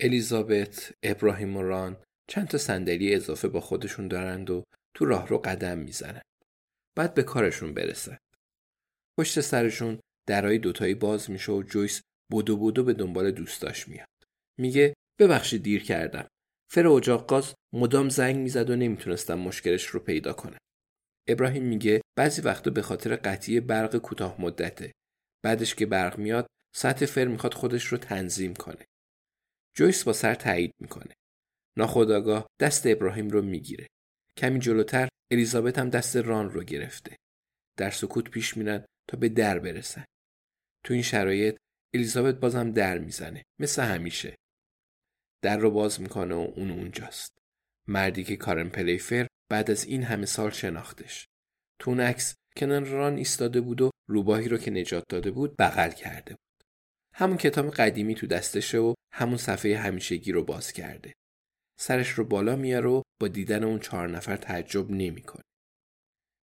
الیزابت، ابراهیم و ران چند تا صندلی اضافه با خودشون دارند و تو راه رو قدم می‌زنن. بعد به کارشون برسن. پشت سرشون درای دوتایی باز میشه و جویس بودو بودو به دنبال دوستاش میاد. میگه ببخشید دیر کردم. فر اجاق گاز مدام زنگ می‌زد و نمی‌تونستم مشکلش رو پیدا کنم. ابراهیم میگه بعضی وقتا به خاطر قطعی برق کوتاه مدته. بعدش که برق میاد سطح فر می‌خواد خودش رو تنظیم کنه. جویس با سر تایید می‌کنه. ناخداگاه دست ابراهیم رو می‌گیره. کمی جلوتر الیزابت هم دست ران رو گرفته. در سکوت پیش میرن تا به در برسن. تو این شرایط الیزابت بازم در می‌زنه مثل همیشه. در رو باز می‌کنه و اون اونجاست. مردی که کارن پلیفر بعد از این همه سال شناختش. تو عکس کنار ران ایستاده بود و روباهی رو که نجات داده بود بغل کرده بود. همون کتاب قدیمی تو دستشه و همون صفحه همیشگی رو باز کرده. سرش رو بالا میاره و با دیدن اون چهار نفر تعجب نمی‌کنه.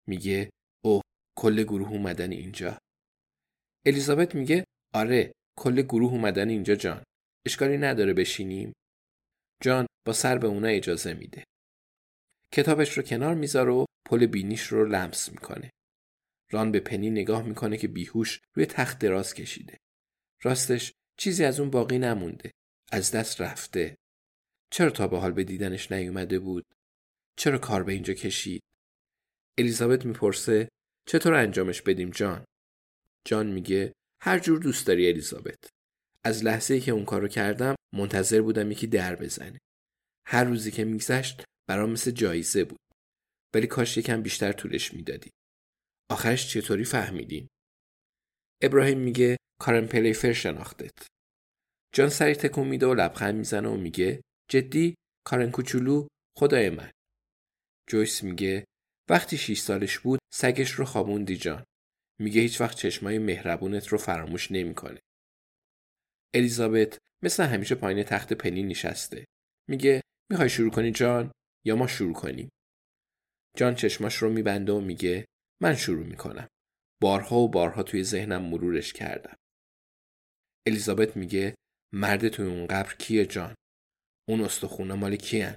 میگه اوه کل گروه اومدن اینجا. الیزابت میگه آره کل گروه اومدن اینجا جان. اشکالی نداره بشینیم. جان با سر به اونا اجازه میده. کتابش رو کنار می‌ذاره و پل بینیش رو لمس می‌کنه. ران به پنی نگاه می‌کنه که بیهوش روی تخت دراز کشیده. راستش چیزی از اون باقی نمونده. از دست رفته. چرا تا به حال به دیدنش نیومده بود؟ چرا کار به اینجا کشید؟ الیزابت می‌پرسه چطور انجامش بدیم جان؟ جان میگه هر جور دوست داری الیزابت. از لحظه ای که اون کارو کردم منتظر بودم یکی در بزنه. هر روزی که میگذشت برام مثل جایزه بود. ولی کاش یکم بیشتر طولش می‌دادی. آخرش چطوری فهمیدین؟ ابراهیم میگه کارن پلیفر شناختت. جان سری تکون میده و لبخند می‌زنه و میگه جدی کارن کوچولو خدای من. جویس میگه وقتی 6 سالش بود سگش رو خوابوندی جان. میگه هیچ وقت چشمای مهربونت رو فراموش نمی‌کنه. الیزابت مثل همیشه پایین تخت پنی نشسته. میگه می‌خوای شروع کنی جان یا ما شروع کنیم؟ جان چشماش رو میبنده و میگه من شروع می‌کنم. بارها و بارها توی ذهنم مرورش کردم. الیزابت میگه مرد توی اون قبر کیه جان؟ اون استخونه مال کیه؟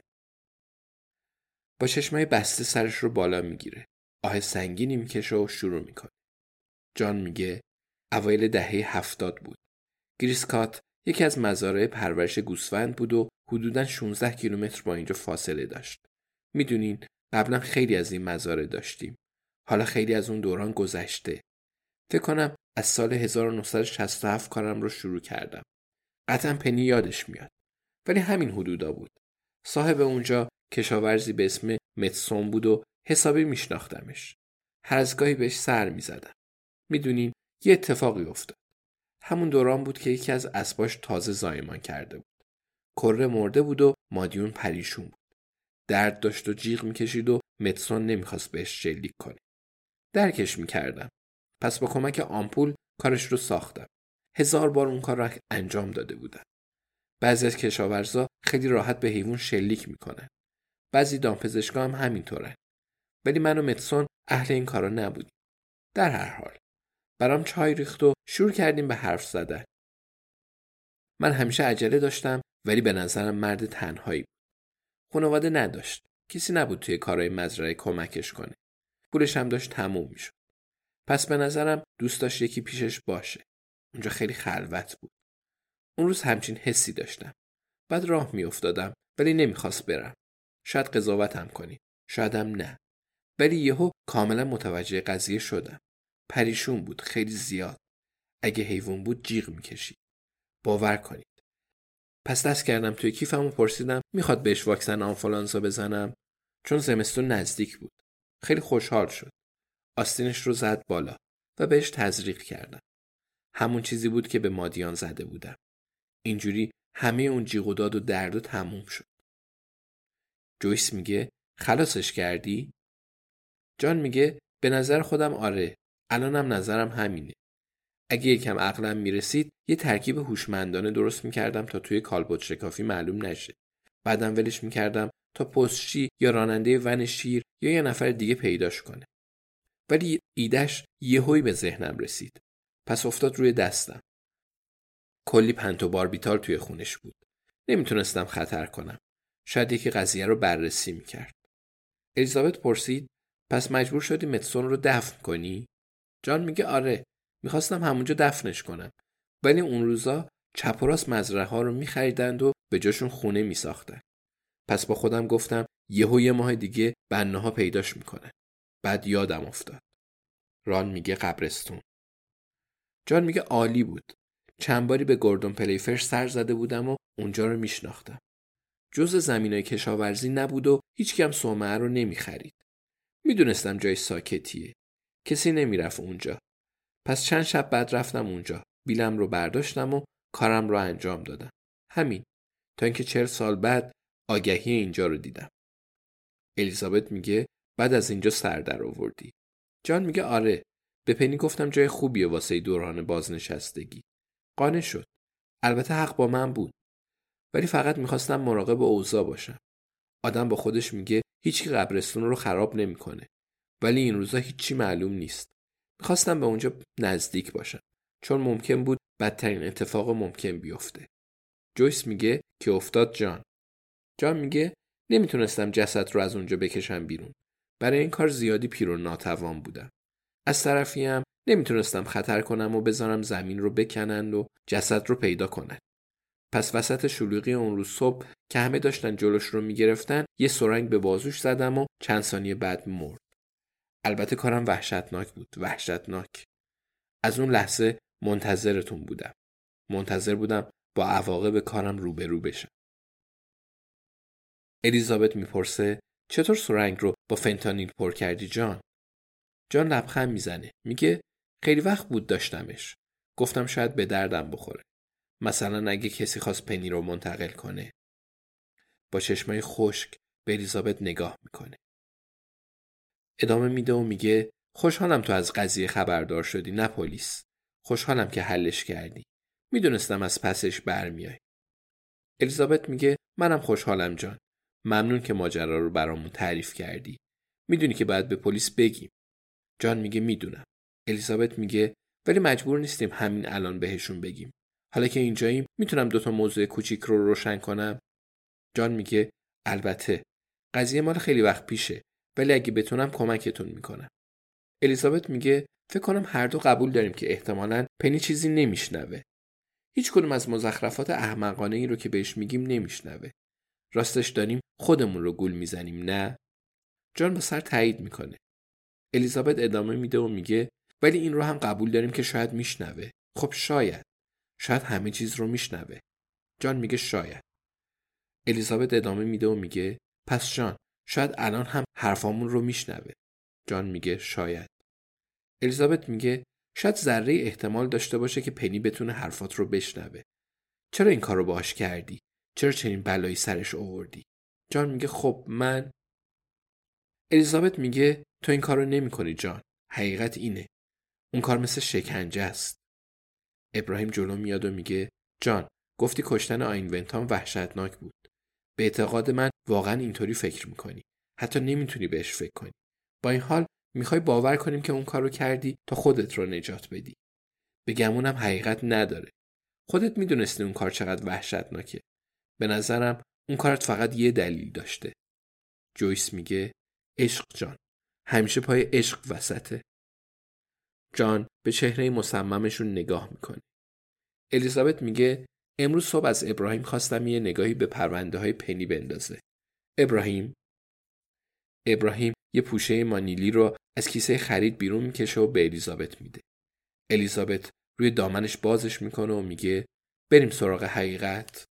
با چشمای بسته سرش رو بالا می‌گیره. آه سنگینی می‌کشه و شروع می‌کنه. جان میگه اوایل دهه هفتاد بود. گریسکات یکی از مزارع پرورش گوسفند بود و حدوداً 16 کیلومتر با اینجا فاصله داشت. می‌دونین قبلا خیلی از این مزارع داشتیم. حالا خیلی از اون دوران گذشته. فکر کنم از سال 1967 کارم رو شروع کردم. قطعا پنی یادش میاد. ولی همین حدودا بود. صاحب اونجا کشاورزی به اسم متسون بود و حسابی میشناختمش. هر از گاهی بهش سر می‌زدم. می‌دونین یه اتفاقی افتاد. همون دوران بود که یکی از اسباش تازه زایمان کرده بود. کره مرده بود و مادیون پریشون بود. درد داشت و جیغ می‌کشید و متسون نمی‌خواست بهش شلیک کنه. درکش می‌کردم. پس با کمک آمپول کارش رو ساختم. هزار بار اون کار را انجام داده بودم. بعضی از کشاورزا خیلی راحت به حیوان شلیک می‌کنن. بعضی دامپزشکا هم همینطورن. ولی من و متسون اهل این کارا نبودیم. در هر حال برام چای ریخت و شروع کردیم به حرف زدن. من همیشه عجله داشتم ولی به نظرم مرد تنهایی بود. خانواده نداشت. کسی نبود توی کارهای مزرعه کمکش کنه. پولش هم داشت تموم می‌شد. پس به نظرم دوست داشت یکی پیشش باشه. اونجا خیلی خلوت بود. اون روز همچین حسی داشتم. بعد راه میافتادم ولی نمی‌خواست برم. شاید قضاوتم کنی. شایدم نه. ولی یهو کاملا متوجه قضیه شدم. پریشون بود خیلی زیاد. اگه حیوان بود جیغ می‌کشید. باور کنید. پس دست کردم توی کیفم و پرسیدم می‌خواد بهش واکسن آنفولانزا بزنم چون زمستون نزدیک بود. خیلی خوشحال شد. آستینش رو زد بالا و بهش تزریق کردم. همون چیزی بود که به مادیان زده بودم. اینجوری همه اون جیغ و داد و درد و تموم شد. جویس میگه خلاصش کردی؟ جان میگه به نظر خودم آره. الانم نظرم همینه. اگه یکم عقلم می‌رسید یه ترکیب هوشمندانه درست می‌کردم تا توی کالبد شکافی معلوم نشه. بعدم ولش می‌کردم تا پستچی یا راننده ون شیر یا یه نفر دیگه پیداش کنه. ولی ایدش یهویی به ذهنم رسید. پس افتاد روی دستم. کلی پنتو باربیتال توی خونش بود. نمی‌تونستم خطر کنم. شاید یکی قضیه رو بررسی می‌کرد. الیزابت پرسید پس مجبور شدی متسون رو دفن کنی؟ جان میگه آره می‌خواستم همونجا دفنش کنم ولی اون روزا چپ و مزرعه ها رو میخریدند و به جاشون خونه میساختن. پس با خودم گفتم یهو یه ماه دیگه بنه ها پیداش می‌کنه. بعد یادم افتاد. ران میگه قبرستون. جان میگه عالی بود. چند باری به گوردون پلیفرش سر زده بودم و اونجا رو میشناختم. جز زمینای کشاورزی نبود و هیچکم صومعه رو نمی‌خرید. می‌دونستم جای ساکتیه. کسی نمی‌رفت اونجا. پس چند شب بعد رفتم اونجا. بیلم رو برداشتم و کارم رو انجام دادم. همین. تا اینکه چهل سال بعد آگهی اینجا رو دیدم. الیزابت میگه بعد از اینجا سر در آوردی. جان میگه آره. به پنی گفتم جای خوبیه واسه دوران بازنشستگی. قانع شد. البته حق با من بود. ولی فقط می‌خواستم مراقب اوضاع باشم. آدم با خودش میگه هیچی قبرستون رو خراب نمی‌کنه. ولی این روزا هیچی معلوم نیست. می‌خواستم به اونجا نزدیک باشم. چون ممکن بود بدترین اتفاق ممکن بیفته. جویس میگه که افتاد جان. جان میگه نمی‌تونستم جسد رو از اونجا بکشم بیرون. برای این کار زیادی پیر و ناتوان بودم. از طرفی هم نمی‌تونستم خطر کنم و بذارم زمین رو بکنند و جسد رو پیدا کنن. پس وسط شلوغی اون روز صبح که همه داشتن جلوش رو می‌گرفتن یه سرنگ به بازوش زدم و چند ثانیه بعد مرد. البته کارم وحشتناک بود. وحشتناک. از اون لحظه منتظرتون بودم. منتظر بودم با عواقب کارم روبرو بشم. الیزابت می‌پرسه چطور سرنگ رو با فنتانیل پر کردی جان؟ جان لبخند می‌زنه. میگه خیلی وقت بود داشتمش. گفتم شاید به دردم بخوره. مثلا اگه کسی خواست پنی رو منتقل کنه. با چشمای خشک به الیزابت نگاه می‌کنه. ادامه میده و میگه خوشحالم تو از قضیه خبردار شدی نه پلیس. خوشحالم که حلش کردی. می‌دونستم از پسش برمیای. الیزابت میگه منم خوشحالم جان. ممنون که ماجرا رو برامون تعریف کردی. می‌دونی که باید به پلیس بگیم. جان میگه می‌دونم. الیزابت میگه ولی مجبور نیستیم همین الان بهشون بگیم. حالا که اینجاییم می‌تونم دوتا موضوع کوچیک رو روشن کنم؟ جان میگه البته. قضیه مال خیلی وقت پیشه ولی اگه بتونم کمکتون می‌کنم. الیزابت میگه فکر کنم هر دو قبول داریم که احتمالا پنی چیزی نمیشنوه. هیچ کدوم از مزخرفات احمقانه ای رو که بهش میگیم نمیشنوه. راستش داریم خودمون رو گول می‌زنیم نه؟ جان با سر تایید می‌کنه. الیزابت ادامه میده و میگه ولی این رو هم قبول داریم که شاید میشنوه. خب شاید. شاید همه چیز رو میشنوه. جان میگه شاید. الیزابت ادامه میده و میگه پس جان شاید الان هم حرفامون رو میشنوه. جان میگه شاید. الیزابت میگه شاید ذره احتمال داشته باشه که پنی بتونه حرفات رو بشنوه. چرا این کار رو باش کردی؟ چرا چنین بلایی سرش آوردی؟ جان میگه خب من الیزابت میگه تو این کار رو نمی کنی جان. حقیقت اینه. اون کار مثل شکنجه است. ابراهیم جلو میاد و میگه جان گفتی کشتن آینونتام وحشتناک بود. به اعتقاد من واقعا اینطوری فکر می‌کنی. حتی نمی‌تونی بهش فکر کنی. با این حال می‌خوای باور کنیم که اون کارو کردی تا خودت رو نجات بدی. به گمونم حقیقت نداره. خودت می‌دونستی اون کار چقدر وحشتناکه. به نظرم اون کارت فقط یه دلیل داشته. جویس میگه عشق جان. همیشه پای عشق وسطه. جان به چهره مصممشون نگاه می‌کنه. الیزابت میگه امروز صبح از ابراهیم خواستم یه نگاهی به پرونده های پنی بندازه. ابراهیم ابراهیم یه پوشه مانیلی رو از کیسه خرید بیرون می‌کشه و به الیزابت میده. الیزابت روی دامنش بازش می‌کنه و میگه بریم سراغ حقیقت.